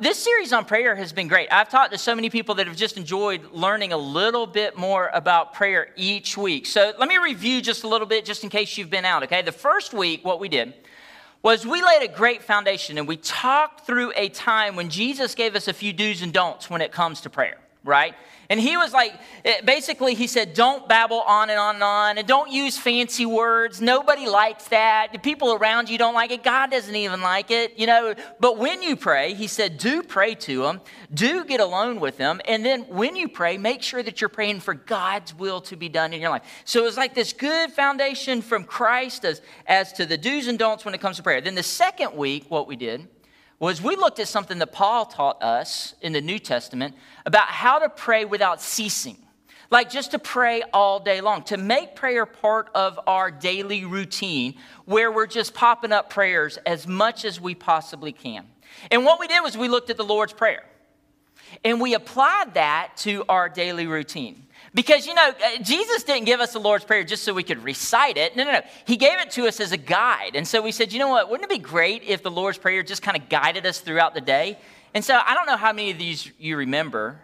this series on prayer has been great. I've talked to so many people that have just enjoyed learning a little bit more about prayer each week. So let me review just a little bit, just in case you've been out, okay? The first week, what we did was we laid a great foundation and we talked through a time when Jesus gave us a few do's and don'ts when it comes to prayer, right? And he was like, eh, basically, he said, don't babble on and on and on, and don't use fancy words. Nobody likes that. The people around you don't like it. God doesn't even like it, you know. But when you pray, he said, do pray to him, do get alone with him, and then when you pray, make sure that you're praying for God's will to be done in your life. So it was like this good foundation from Christ as, as to the do's and don'ts when it comes to prayer. Then the second week, what we did was we looked at something that Paul taught us in the New Testament about how to pray without ceasing. Like just to pray all day long, to make prayer part of our daily routine where we're just popping up prayers as much as we possibly can. And what we did was we looked at the Lord's Prayer and we applied that to our daily routine. Because, you know, uh, Jesus didn't give us the Lord's Prayer just so we could recite it. No, no, no. He gave it to us as a guide. And so we said, you know what? Wouldn't it be great if the Lord's Prayer just kind of guided us throughout the day? And so I don't know how many of these you remember,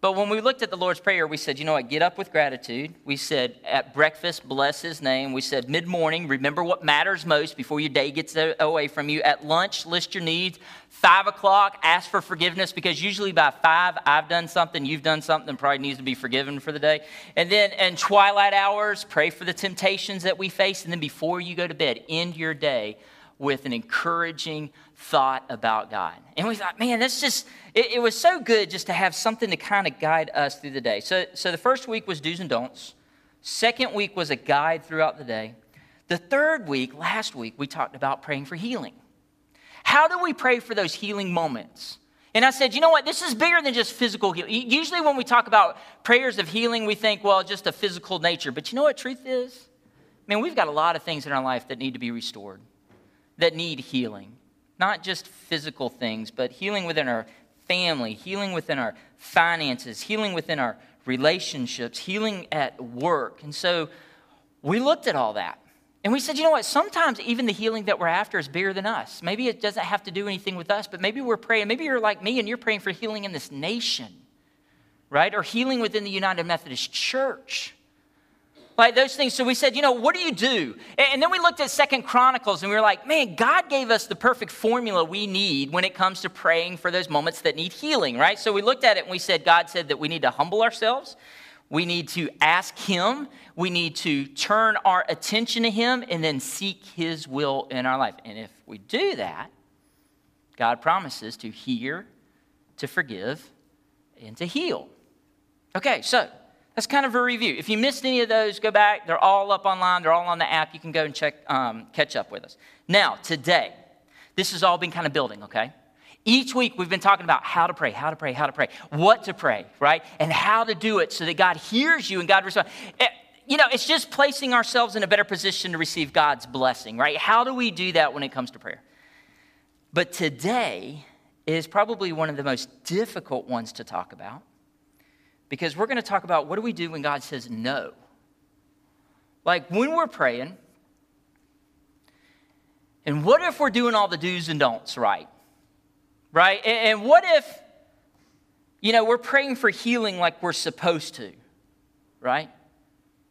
but when we looked at the Lord's Prayer, we said, you know what, get up with gratitude. We said, at breakfast, bless his name. We said, mid morning, remember what matters most before your day gets away from you. At lunch, list your needs. Five o'clock, ask for forgiveness because usually by five, I've done something, you've done something, probably needs to be forgiven for the day. And then in twilight hours, pray for the temptations that we face. And then before you go to bed, end your day with an encouraging thought about God. And we thought, man, that's just, it, it was so good just to have something to kind of guide us through the day. So, so the first week was do's and don'ts. Second week was a guide throughout the day. The third week, last week, we talked about praying for healing. How do we pray for those healing moments? And I said, you know what? This is bigger than just physical healing. Usually, when we talk about prayers of healing, we think, well, just a physical nature. But you know what truth is? I mean, we've got a lot of things in our life that need to be restored that need healing. Not just physical things, but healing within our family, healing within our finances, healing within our relationships, healing at work. And so we looked at all that. And we said, you know what? Sometimes even the healing that we're after is bigger than us. Maybe it doesn't have to do anything with us, but maybe we're praying. Maybe you're like me and you're praying for healing in this nation, right? Or healing within the United Methodist Church like those things. So we said, you know, what do you do? And then we looked at Second Chronicles and we were like, man, God gave us the perfect formula we need when it comes to praying for those moments that need healing, right? So we looked at it and we said, God said that we need to humble ourselves. We need to ask Him. We need to turn our attention to Him and then seek His will in our life. And if we do that, God promises to hear, to forgive, and to heal. Okay, so that's kind of a review. If you missed any of those, go back. They're all up online, they're all on the app. You can go and check, um, catch up with us. Now, today, this has all been kind of building, okay? Each week we've been talking about how to pray, how to pray, how to pray, what to pray, right? And how to do it so that God hears you and God responds. Eh, you know, it's just placing ourselves in a better position to receive God's blessing, right? How do we do that when it comes to prayer? But today is probably one of the most difficult ones to talk about because we're going to talk about what do we do when God says no. Like when we're praying, and what if we're doing all the do's and don'ts right? Right? And what if, you know, we're praying for healing like we're supposed to, right?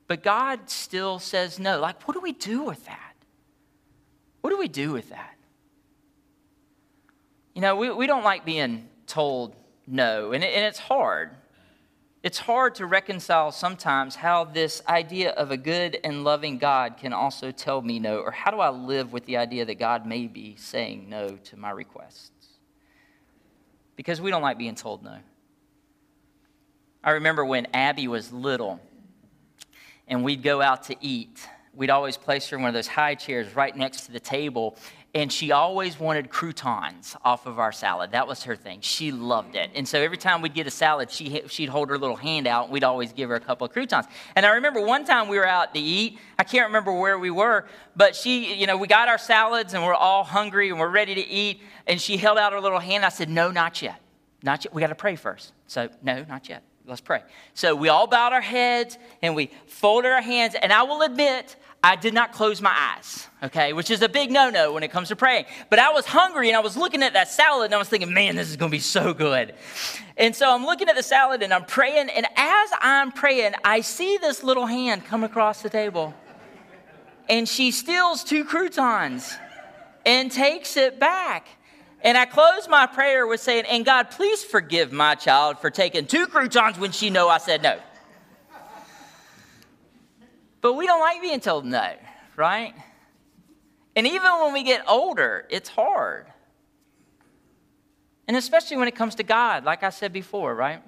But God still says no. Like, what do we do with that? What do we do with that? You know, we, we don't like being told no, and, it, and it's hard. It's hard to reconcile sometimes how this idea of a good and loving God can also tell me no, or how do I live with the idea that God may be saying no to my requests? Because we don't like being told no. I remember when Abby was little and we'd go out to eat, we'd always place her in one of those high chairs right next to the table, and she always wanted croutons off of our salad. That was her thing. She loved it. And so every time we'd get a salad, she, she'd hold her little hand out, and we'd always give her a couple of croutons. And I remember one time we were out to eat. I can't remember where we were, but she, you know, we got our salads, and we're all hungry, and we're ready to eat. And she held out her little hand. I said, No, not yet. Not yet. We got to pray first. So, no, not yet. let's pray. So we all bowed our heads and we folded our hands. And I will admit, I did not close my eyes, okay, which is a big no no when it comes to praying. But I was hungry and I was looking at that salad and I was thinking, man, this is gonna be so good. And so I'm looking at the salad and I'm praying. And as I'm praying, I see this little hand come across the table. And she steals two croutons and takes it back. And I close my prayer with saying, And God, please forgive my child for taking two croutons when she know I said no. But we don't like being told no, right? And even when we get older, it's hard. And especially when it comes to God, like I said before, right?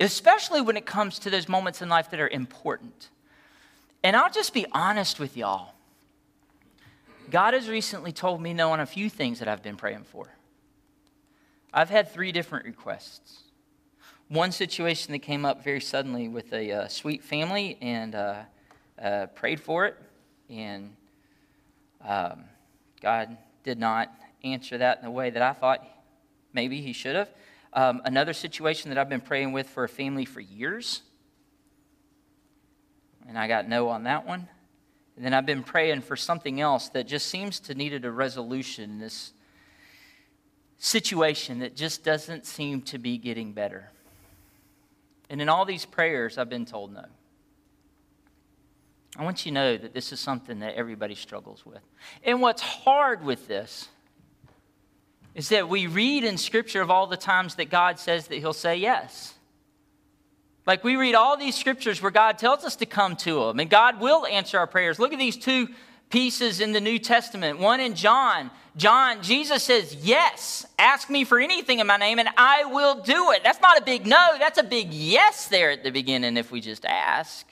Especially when it comes to those moments in life that are important. And I'll just be honest with y'all. God has recently told me no on a few things that I've been praying for. I've had three different requests. One situation that came up very suddenly with a uh, sweet family, and uh, uh, prayed for it, and um, God did not answer that in the way that I thought maybe He should have. Um, another situation that I've been praying with for a family for years, and I got no on that one. And then I've been praying for something else that just seems to needed a resolution. This situation that just doesn't seem to be getting better. And in all these prayers, I've been told no. I want you to know that this is something that everybody struggles with. And what's hard with this is that we read in Scripture of all the times that God says that He'll say yes. Like we read all these scriptures where God tells us to come to Him, and God will answer our prayers. Look at these two pieces in the New Testament. One in John. John, Jesus says, Yes, ask me for anything in my name, and I will do it. That's not a big no, that's a big yes there at the beginning if we just ask.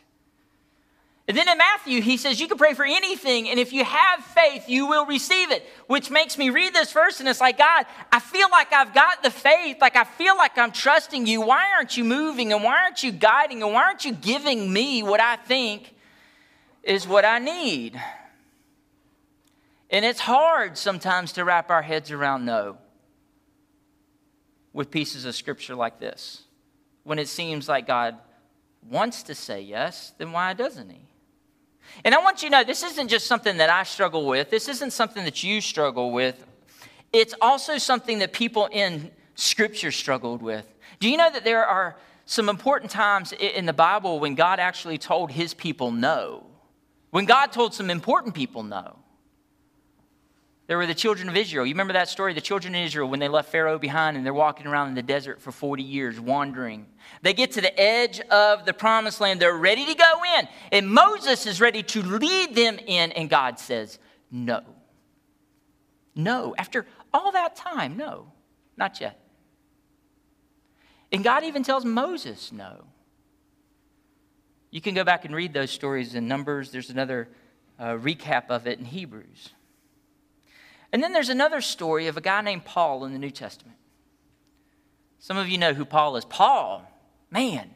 And then in Matthew, he says, You can pray for anything, and if you have faith, you will receive it. Which makes me read this verse, and it's like, God, I feel like I've got the faith, like I feel like I'm trusting you. Why aren't you moving, and why aren't you guiding, and why aren't you giving me what I think is what I need? And it's hard sometimes to wrap our heads around no with pieces of scripture like this. When it seems like God wants to say yes, then why doesn't He? And I want you to know this isn't just something that I struggle with, this isn't something that you struggle with. It's also something that people in Scripture struggled with. Do you know that there are some important times in the Bible when God actually told his people no? When God told some important people no. There were the children of Israel. You remember that story? The children of Israel, when they left Pharaoh behind and they're walking around in the desert for 40 years, wandering. They get to the edge of the promised land. They're ready to go in. And Moses is ready to lead them in. And God says, No. No. After all that time, no. Not yet. And God even tells Moses, No. You can go back and read those stories in Numbers. There's another uh, recap of it in Hebrews. And then there's another story of a guy named Paul in the New Testament. Some of you know who Paul is. Paul, man,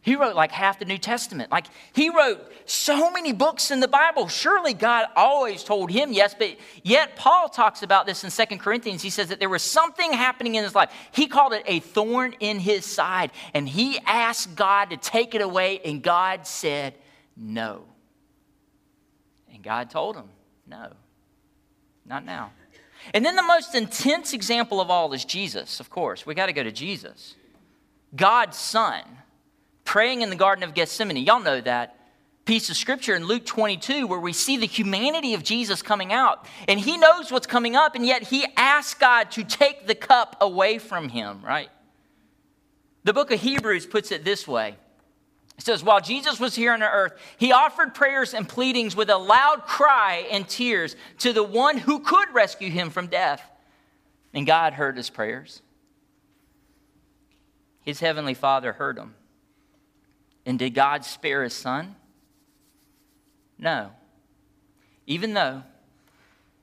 he wrote like half the New Testament. Like he wrote so many books in the Bible. Surely God always told him yes, but yet Paul talks about this in Second Corinthians. He says that there was something happening in his life. He called it a thorn in his side, and he asked God to take it away, and God said no. And God told him, no. Not now. And then the most intense example of all is Jesus, of course. We got to go to Jesus. God's Son, praying in the Garden of Gethsemane. Y'all know that piece of scripture in Luke 22 where we see the humanity of Jesus coming out. And he knows what's coming up, and yet he asks God to take the cup away from him, right? The book of Hebrews puts it this way it says, While Jesus was here on earth, he offered prayers and pleadings with a loud cry and tears to the one who could rescue him from death. And God heard his prayers. His heavenly Father heard him. And did God spare his son? No. Even though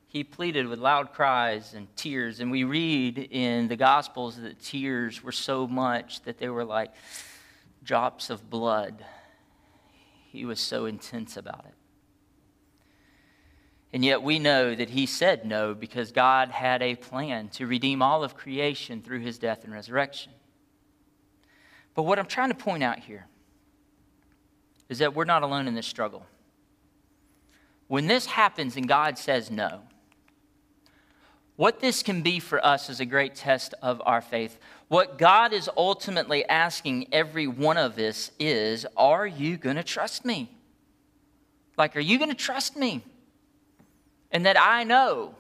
he pleaded with loud cries and tears, and we read in the Gospels that tears were so much that they were like, drops of blood. He was so intense about it. And yet we know that he said no because God had a plan to redeem all of creation through his death and resurrection. But what I'm trying to point out here is that we're not alone in this struggle. When this happens and God says no, what this can be for us is a great test of our faith. What God is ultimately asking every one of us is Are you going to trust me? Like, are you going to trust me? And that I know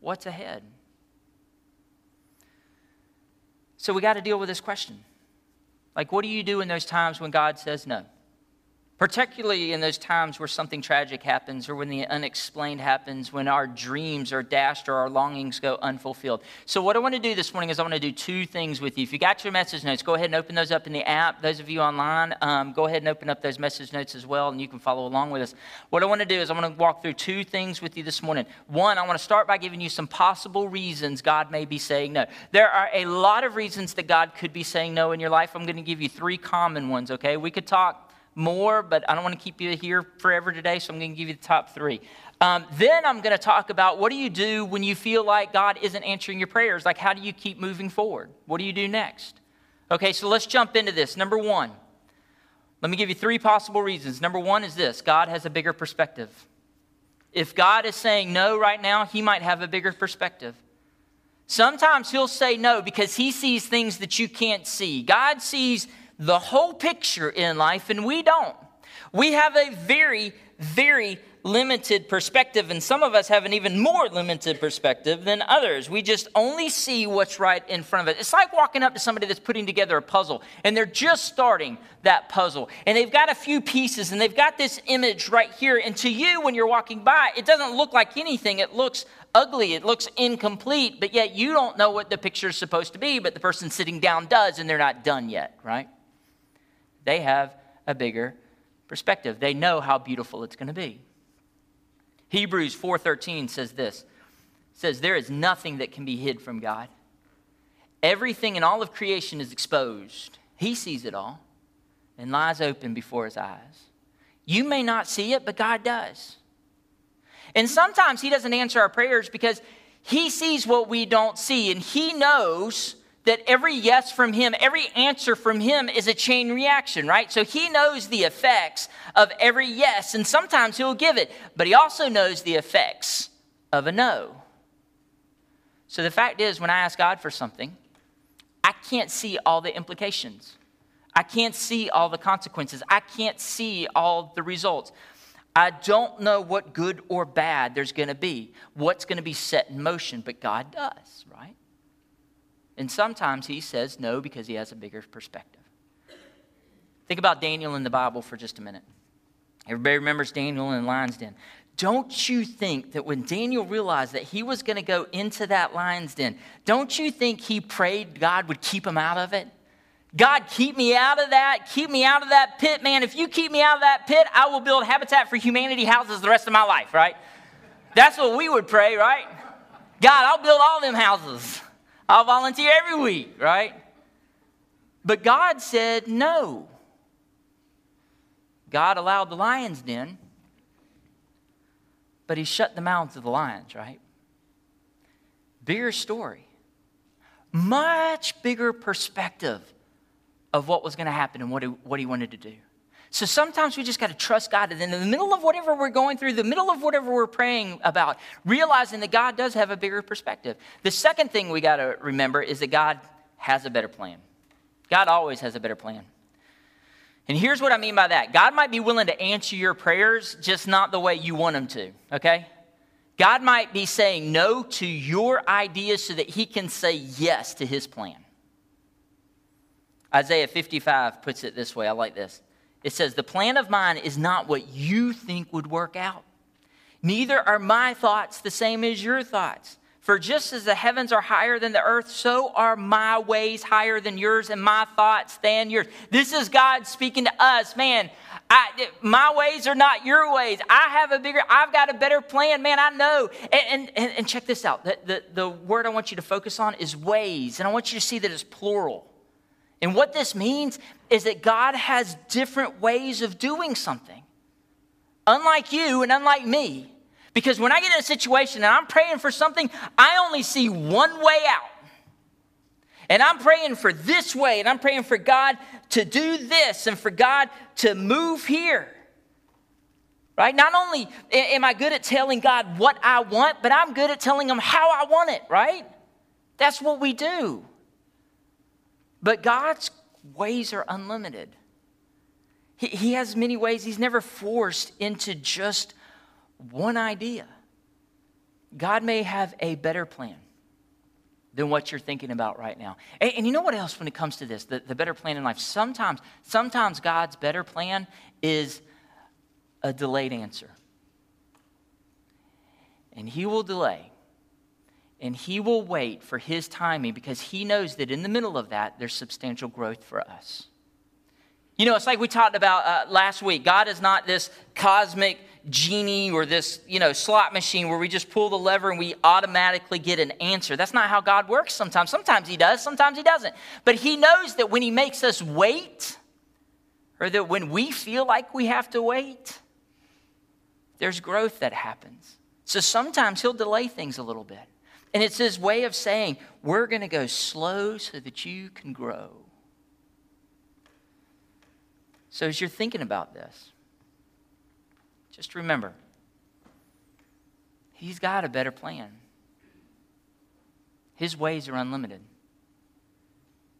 what's ahead. So we got to deal with this question. Like, what do you do in those times when God says no? Particularly in those times where something tragic happens or when the unexplained happens, when our dreams are dashed or our longings go unfulfilled. So, what I want to do this morning is I want to do two things with you. If you got your message notes, go ahead and open those up in the app. Those of you online, um, go ahead and open up those message notes as well, and you can follow along with us. What I want to do is I want to walk through two things with you this morning. One, I want to start by giving you some possible reasons God may be saying no. There are a lot of reasons that God could be saying no in your life. I'm going to give you three common ones, okay? We could talk more, but I don't want to keep you here forever today, so I'm going to give you the top three. Um, then I'm going to talk about what do you do when you feel like God isn't answering your prayers? Like, how do you keep moving forward? What do you do next? Okay, so let's jump into this. Number one, let me give you three possible reasons. Number one is this God has a bigger perspective. If God is saying no right now, He might have a bigger perspective. Sometimes He'll say no because He sees things that you can't see. God sees the whole picture in life, and we don't. We have a very, very limited perspective, and some of us have an even more limited perspective than others. We just only see what's right in front of us. It's like walking up to somebody that's putting together a puzzle, and they're just starting that puzzle, and they've got a few pieces, and they've got this image right here. And to you, when you're walking by, it doesn't look like anything. It looks ugly, it looks incomplete, but yet you don't know what the picture is supposed to be, but the person sitting down does, and they're not done yet, right? They have a bigger perspective. They know how beautiful it's going to be. Hebrews 4:13 says this. Says there is nothing that can be hid from God. Everything in all of creation is exposed. He sees it all and lies open before his eyes. You may not see it, but God does. And sometimes he doesn't answer our prayers because he sees what we don't see and he knows that every yes from him, every answer from him is a chain reaction, right? So he knows the effects of every yes, and sometimes he'll give it, but he also knows the effects of a no. So the fact is, when I ask God for something, I can't see all the implications. I can't see all the consequences. I can't see all the results. I don't know what good or bad there's going to be, what's going to be set in motion, but God does, right? And sometimes he says no because he has a bigger perspective. Think about Daniel in the Bible for just a minute. Everybody remembers Daniel in the lion's den. Don't you think that when Daniel realized that he was going to go into that lion's den, don't you think he prayed God would keep him out of it? God, keep me out of that. Keep me out of that pit, man. If you keep me out of that pit, I will build Habitat for Humanity houses the rest of my life, right? That's what we would pray, right? God, I'll build all them houses. I'll volunteer every week, right? But God said no. God allowed the lions den, but he shut the mouths of the lions, right? Bigger story. Much bigger perspective of what was going to happen and what he, what he wanted to do. So sometimes we just got to trust God. And in the middle of whatever we're going through, the middle of whatever we're praying about, realizing that God does have a bigger perspective. The second thing we got to remember is that God has a better plan. God always has a better plan. And here's what I mean by that God might be willing to answer your prayers, just not the way you want Him to, okay? God might be saying no to your ideas so that He can say yes to His plan. Isaiah 55 puts it this way I like this. It says, The plan of mine is not what you think would work out. Neither are my thoughts the same as your thoughts. For just as the heavens are higher than the earth, so are my ways higher than yours, and my thoughts than yours. This is God speaking to us. Man, I, my ways are not your ways. I have a bigger, I've got a better plan. Man, I know. And, and, and check this out. The, the, the word I want you to focus on is ways. And I want you to see that it's plural. And what this means is that God has different ways of doing something. Unlike you and unlike me. Because when I get in a situation and I'm praying for something, I only see one way out. And I'm praying for this way, and I'm praying for God to do this, and for God to move here. Right? Not only am I good at telling God what I want, but I'm good at telling Him how I want it, right? That's what we do. But God's ways are unlimited. He, he has many ways. He's never forced into just one idea. God may have a better plan than what you're thinking about right now. And, and, you know what else when it comes to this, the, the better plan in life? Sometimes, sometimes God's better plan is a delayed answer. And he will delay. And he will wait for his timing because he knows that in the middle of that, there's substantial growth for us. You know, it's like we talked about uh, last week. God is not this cosmic genie or this, you know, slot machine where we just pull the lever and we automatically get an answer. That's not how God works sometimes. Sometimes he does, sometimes he doesn't. But he knows that when he makes us wait, or that when we feel like we have to wait, there's growth that happens. So sometimes he'll delay things a little bit. And it's his way of saying, we're going to go slow so that you can grow. So as you're thinking about this, just remember, he's got a better plan. His ways are unlimited.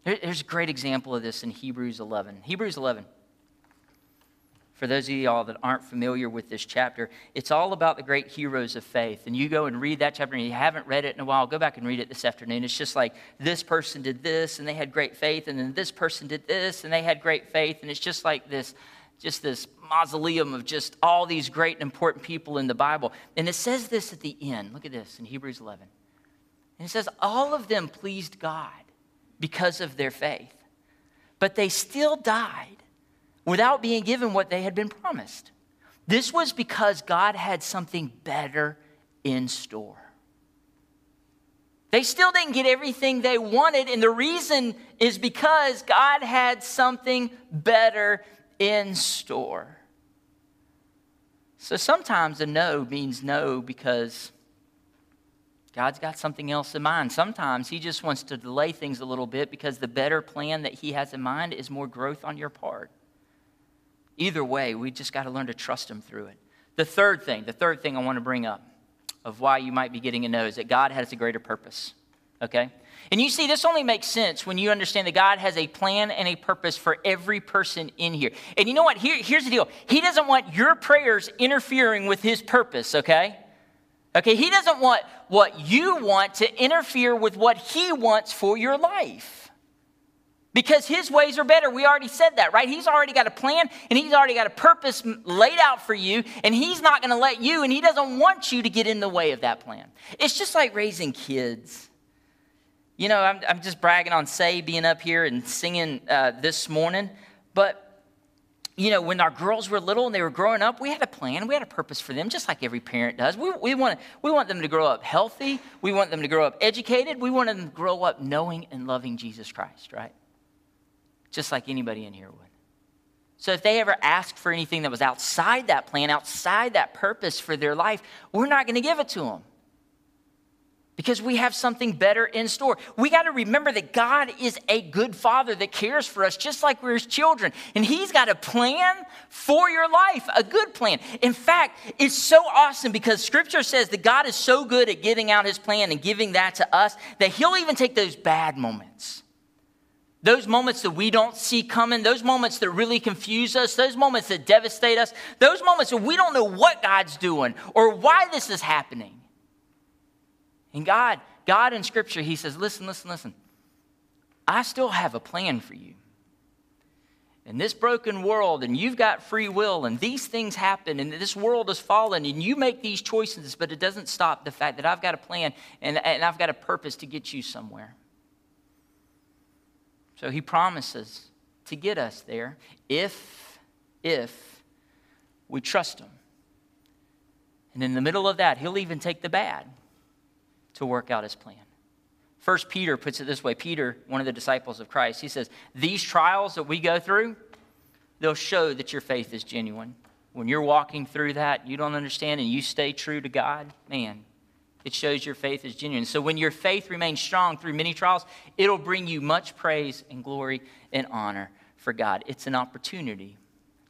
Here's a great example of this in Hebrews 11. Hebrews 11 for those of y'all that aren't familiar with this chapter, it's all about the great heroes of faith. And you go and read that chapter, and you haven't read it in a while, go back and read it this afternoon. It's just like this person did this, and they had great faith, and then this person did this, and they had great faith. And it's just like this, just this mausoleum of just all these great and important people in the Bible. And it says this at the end. Look at this in Hebrews 11. And it says, All of them pleased God because of their faith, but they still died without being given what they had been promised. This was because God had something better in store. They still didn't get everything they wanted, and the reason is because God had something better in store. So sometimes a no means no because God's got something else in mind. Sometimes He just wants to delay things a little bit because the better plan that He has in mind is more growth on your part. Either way, we just got to learn to trust Him through it. The third thing, the third thing I want to bring up of why you might be getting a no is that God has a greater purpose. Okay? And you see, this only makes sense when you understand that God has a plan and a purpose for every person in here. And you know what? Here, here's the deal He doesn't want your prayers interfering with His purpose, okay? Okay, He doesn't want what you want to interfere with what He wants for your life because his ways are better. We already said that, right? He's already got a plan and he's already got a purpose laid out for you, and he's not going to let you, and he doesn't want you to get in the way of that plan. It's just like raising kids. You know, I'm, I'm just bragging on Say being up here and singing uh, this morning, but you know, when our girls were little and they were growing up, we had a plan, we had a purpose for them, just like every parent does. We, we, want, we want them to grow up healthy, we want them to grow up educated, we want them to grow up knowing and loving Jesus Christ, right? Just like anybody in here would. So if they ever ask for anything that was outside that plan, outside that purpose for their life, we're not going to give it to them because we have something better in store. We got to remember that God is a good father that cares for us just like we're his children. And he's got a plan for your life, a good plan. In fact, it's so awesome because scripture says that God is so good at getting out his plan and giving that to us that he'll even take those bad moments those moments that we don't see coming, those moments that really confuse us, those moments that devastate us, those moments that we don't know what God's doing or why this is happening. And God, God in Scripture, He says, listen, listen, listen. I still have a plan for you. In this broken world, and you've got free will, and these things happen, and this world is fallen, and you make these choices, but it doesn't stop the fact that I've got a plan and, and I've got a purpose to get you somewhere. So he promises to get us there if, if we trust him. And in the middle of that, he'll even take the bad to work out his plan. First Peter puts it this way Peter, one of the disciples of Christ, he says, These trials that we go through, they'll show that your faith is genuine. When you're walking through that, you don't understand, and you stay true to God, man, It shows your faith is genuine. So when your faith remains strong through many trials, it'll bring you much praise and glory and honor for God. It's an opportunity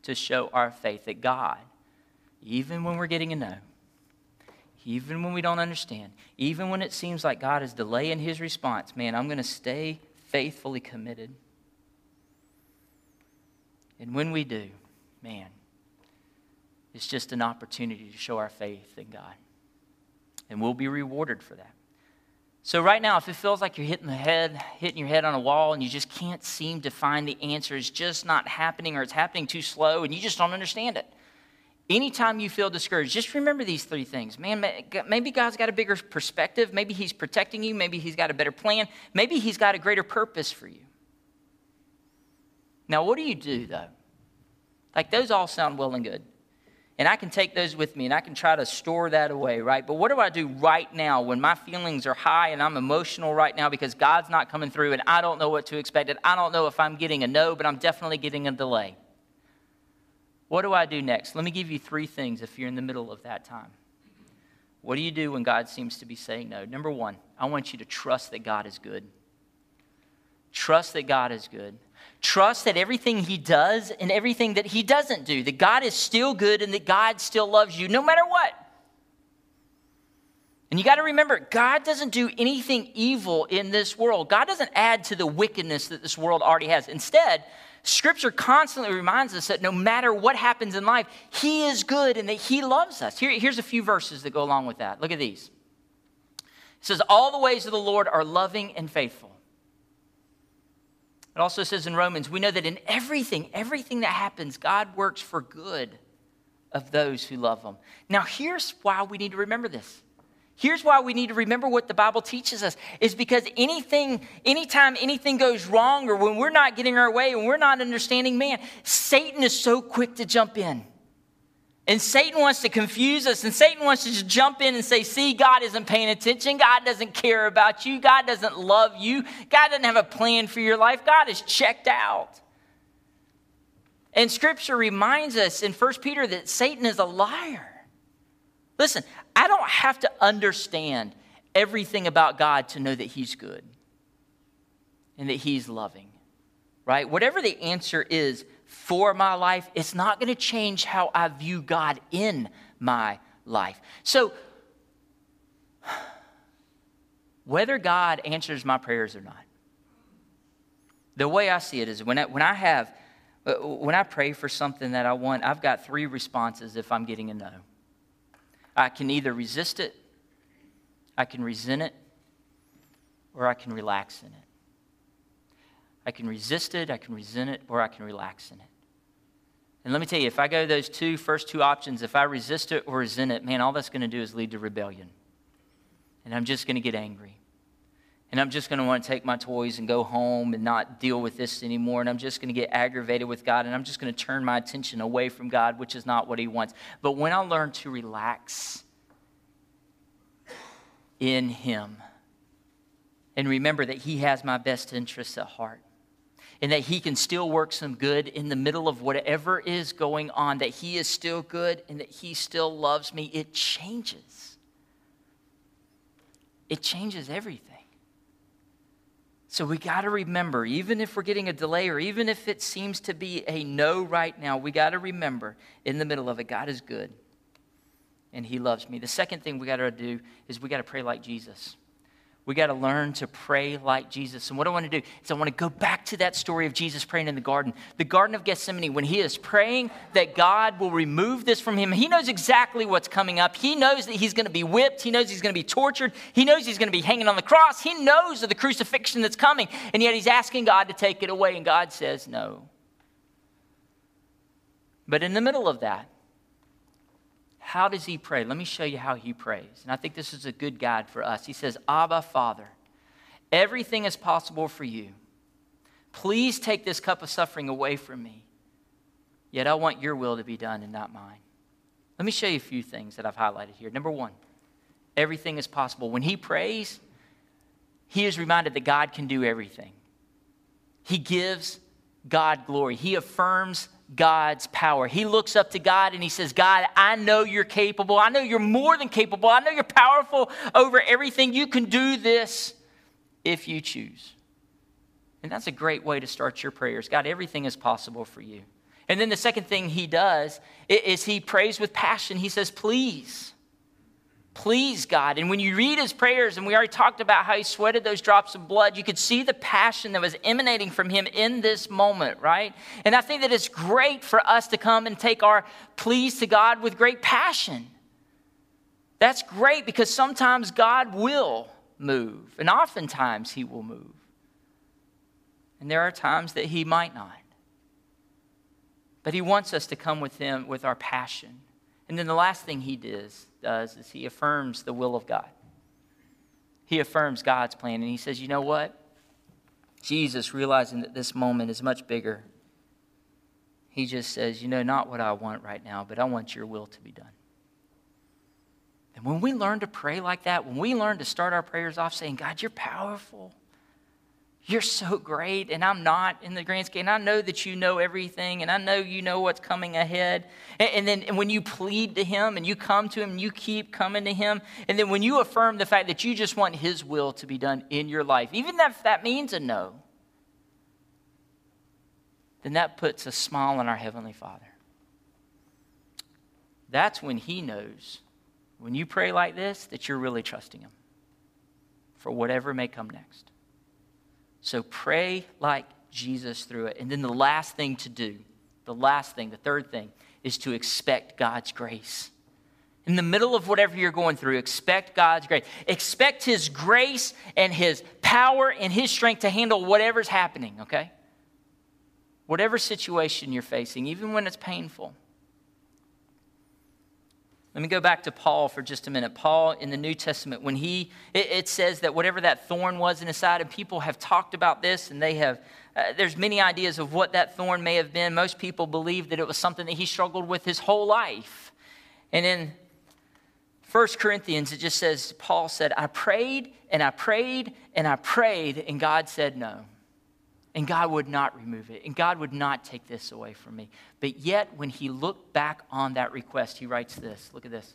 to show our faith that God, even when we're getting a no, even when we don't understand, even when it seems like God is delaying his response, man, I'm going to stay faithfully committed. And when we do, man, it's just an opportunity to show our faith in God. And we'll be rewarded for that. So, right now, if it feels like you're hitting the head, hitting your head on a wall, and you just can't seem to find the answer, it's just not happening, or it's happening too slow, and you just don't understand it. Anytime you feel discouraged, just remember these three things. Man, maybe God's got a bigger perspective. Maybe He's protecting you. Maybe He's got a better plan. Maybe He's got a greater purpose for you. Now, what do you do, though? Like, those all sound well and good. And I can take those with me and I can try to store that away, right? But what do I do right now when my feelings are high and I'm emotional right now because God's not coming through and I don't know what to expect? And I don't know if I'm getting a no, but I'm definitely getting a delay. What do I do next? Let me give you three things if you're in the middle of that time. What do you do when God seems to be saying no? Number one, I want you to trust that God is good. Trust that God is good. Trust that everything He does and everything that He doesn't do, that God is still good and that God still loves you no matter what. And you got to remember, God doesn't do anything evil in this world. God doesn't add to the wickedness that this world already has. Instead, Scripture constantly reminds us that no matter what happens in life, He is good and that He loves us. Here, here's a few verses that go along with that. Look at these. It says, All the ways of the Lord are loving and faithful. It also says in Romans, we know that in everything, everything that happens, God works for good of those who love Him. Now, here's why we need to remember this. Here's why we need to remember what the Bible teaches us is because anything, anytime anything goes wrong or when we're not getting our way and we're not understanding, man, Satan is so quick to jump in. And Satan wants to confuse us, and Satan wants to just jump in and say, See, God isn't paying attention. God doesn't care about you. God doesn't love you. God doesn't have a plan for your life. God is checked out. And scripture reminds us in 1 Peter that Satan is a liar. Listen, I don't have to understand everything about God to know that He's good and that He's loving, right? Whatever the answer is, for my life, it's not going to change how I view God in my life. So, whether God answers my prayers or not, the way I see it is when I, when I have, uh, when I pray for something that I want, I've got three responses if I'm getting a no. I can either resist it, I can resent it, or I can relax in it. I can resist it, I can resent it, or I can relax in it. And let me tell you, if I go those two first two options, if I resist it or resent it, man, all that's going to do is lead to rebellion. And I'm just going to get angry. And I'm just going to want to take my toys and go home and not deal with this anymore. And I'm just going to get aggravated with God. And I'm just going to turn my attention away from God, which is not what He wants. But when I learn to relax in Him and remember that He has my best interests at heart, and that He can still work some good in the middle of whatever is going on, that He is still good and that He still loves me, it changes. It changes everything. So we got to remember, even if we're getting a delay or even if it seems to be a no right now, we got to remember in the middle of it, God is good and He loves me. The second thing we got to do is we got to pray like Jesus. We got to learn to pray like Jesus. And what I want to do is I want to go back to that story of Jesus praying in the garden, the Garden of Gethsemane, when he is praying that God will remove this from him. He knows exactly what's coming up. He knows that he's going to be whipped. He knows he's going to be tortured. He knows he's going to be hanging on the cross. He knows of the crucifixion that's coming. And yet he's asking God to take it away. And God says no. But in the middle of that, how does he pray? Let me show you how he prays. And I think this is a good guide for us. He says, Abba, Father, everything is possible for you. Please take this cup of suffering away from me. Yet I want your will to be done and not mine. Let me show you a few things that I've highlighted here. Number one, everything is possible. When he prays, he is reminded that God can do everything. He gives God glory. He affirms God's power. He looks up to God and he says, God, I know you're capable. I know you're more than capable. I know you're powerful over everything. You can do this if you choose. And that's a great way to start your prayers. God, everything is possible for you. And then the second thing he does is he prays with passion. He says, Please, please, God. And when you read his prayers, and we already talked about how he sweated those drops of blood, you could see the passion that was emanating from him in this moment, right? And I think that it's great for us to come and take our pleas to God with great passion. That's great because sometimes God will move, and oftentimes he will move. And there are times that he might not. But he wants us to come with him with our passion. And then the last thing he does, does is he affirms the will of God. He affirms God's plan and he says, You know what? Jesus, realizing that this moment is much bigger, he just says, You know, not what I want right now, but I want your will to be done. And when we learn to pray like that, when we learn to start our prayers off saying, God, you're powerful, you're so great, and I'm not in the grand scheme. And I know that you know everything, and I know you know what's coming ahead. And, and then and when you plead to Him and you come to Him and you keep coming to Him, and then when you affirm the fact that you just want His will to be done in your life, even if that means a no, then that puts a smile on our Heavenly Father. That's when He knows, when you pray like this, that you're really trusting Him for whatever may come next. So pray like Jesus through it. And then the last thing to do, the last thing, the third thing, is to expect God's grace. In the middle of whatever you're going through, expect God's grace. Expect His grace and His power and His strength to handle whatever's happening, okay? Whatever situation you're facing, even when it's painful. Let me go back to Paul for just a minute. Paul in the New Testament, when he, it, it says that whatever that thorn was in his side, and people have talked about this, and they have, uh, there's many ideas of what that thorn may have been. Most people believe that it was something that he struggled with his whole life. And in 1 Corinthians, it just says, Paul said, I prayed and I prayed and I prayed, and God said no. And God would not remove it. And God would not take this away from me. But yet, when he looked back on that request, he writes this. Look at this.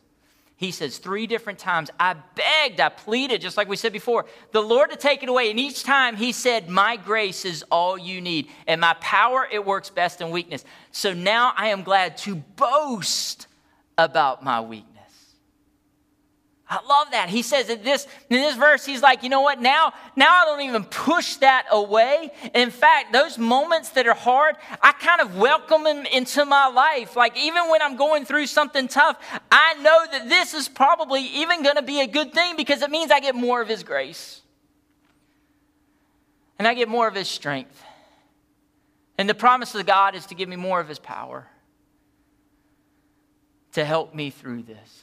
He says, three different times, I begged, I pleaded, just like we said before, the Lord to take it away. And each time he said, My grace is all you need. And my power, it works best in weakness. So now I am glad to boast about my weakness. I love that. He says that this in this verse, he's like, you know what? Now, now I don't even push that away. In fact, those moments that are hard, I kind of welcome them into my life. Like even when I'm going through something tough, I know that this is probably even going to be a good thing because it means I get more of his grace. And I get more of his strength. And the promise of God is to give me more of his power to help me through this.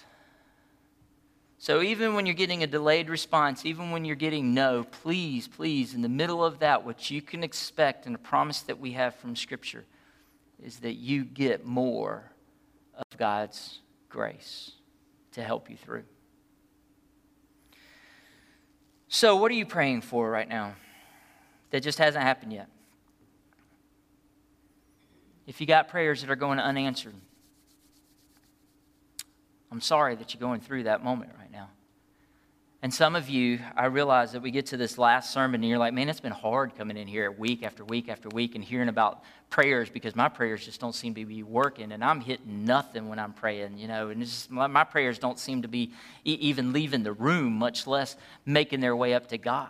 So even when you're getting a delayed response, even when you're getting no, please, please, in the middle of that, what you can expect and a promise that we have from Scripture is that you get more of God's grace to help you through. So, what are you praying for right now that just hasn't happened yet? If you got prayers that are going unanswered, I'm sorry that you're going through that moment right now. And some of you, I realize that we get to this last sermon and you're like, man, it's been hard coming in here week after week after week and hearing about prayers because my prayers just don't seem to be working and I'm hitting nothing when I'm praying, you know, and just, my prayers don't seem to be even leaving the room, much less making their way up to God.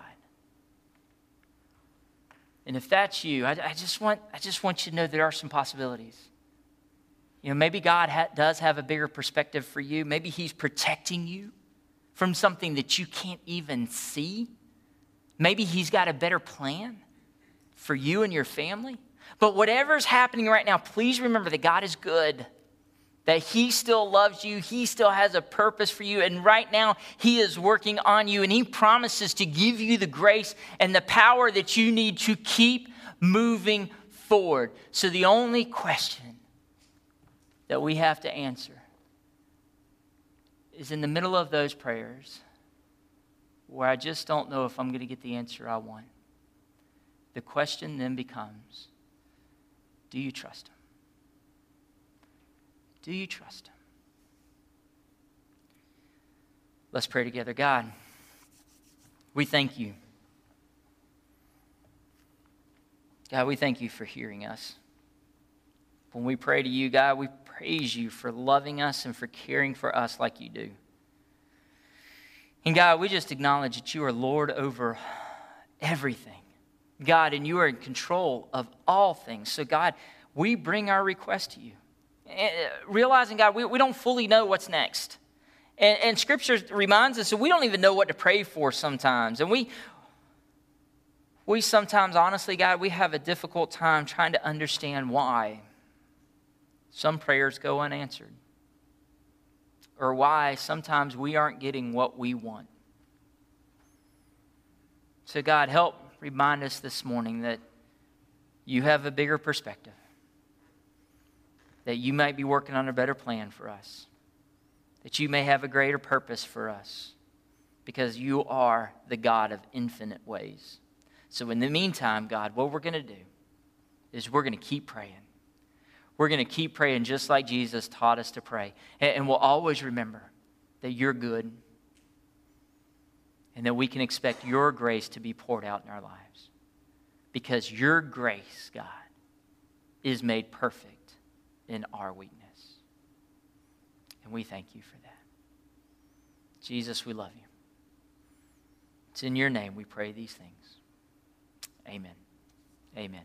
And if that's you, I, I just, want, I just want you to know there are some possibilities. You know, maybe God ha- does have a bigger perspective for you. Maybe He's protecting you from something that you can't even see. Maybe He's got a better plan for you and your family. But whatever's happening right now, please remember that God is good, that He still loves you, He still has a purpose for you, and right now He is working on you, and He promises to give you the grace and the power that you need to keep moving forward. So the only question that we have to answer is in the middle of those prayers where I just don't know if I'm going to get the answer I want. The question then becomes do you trust Him? Do you trust Him? Let's pray together. God, we thank you. God, we thank you for hearing us. When we pray to you, God, we praise you for loving us and for caring for us like you do. And God, we just acknowledge that you are Lord over everything. God, and you are in control of all things. So, God, we bring our request to you. Eh, realizing, God, we, we don't fully know what's next. And, and Scripture reminds us that we don't even know what to pray for sometimes. And we, we sometimes, honestly, God, we have a difficult time trying to understand why some prayers go unanswered or why sometimes we aren't getting what we want. So, God, help remind us this morning that you have a bigger perspective, that you might be working on a better plan for us, that you may have a greater purpose for us, because you are the God of infinite ways. So, in the meantime, God, what we're going to do is we're going to keep praying. We're going to keep praying just like Jesus taught us to pray. And we'll always remember that you're good and that we can expect your grace to be poured out in our lives. Because your grace, God, is made perfect in our weakness. And we thank you for that. Jesus, we love you. It's in your name we pray these things. Amen. Amen.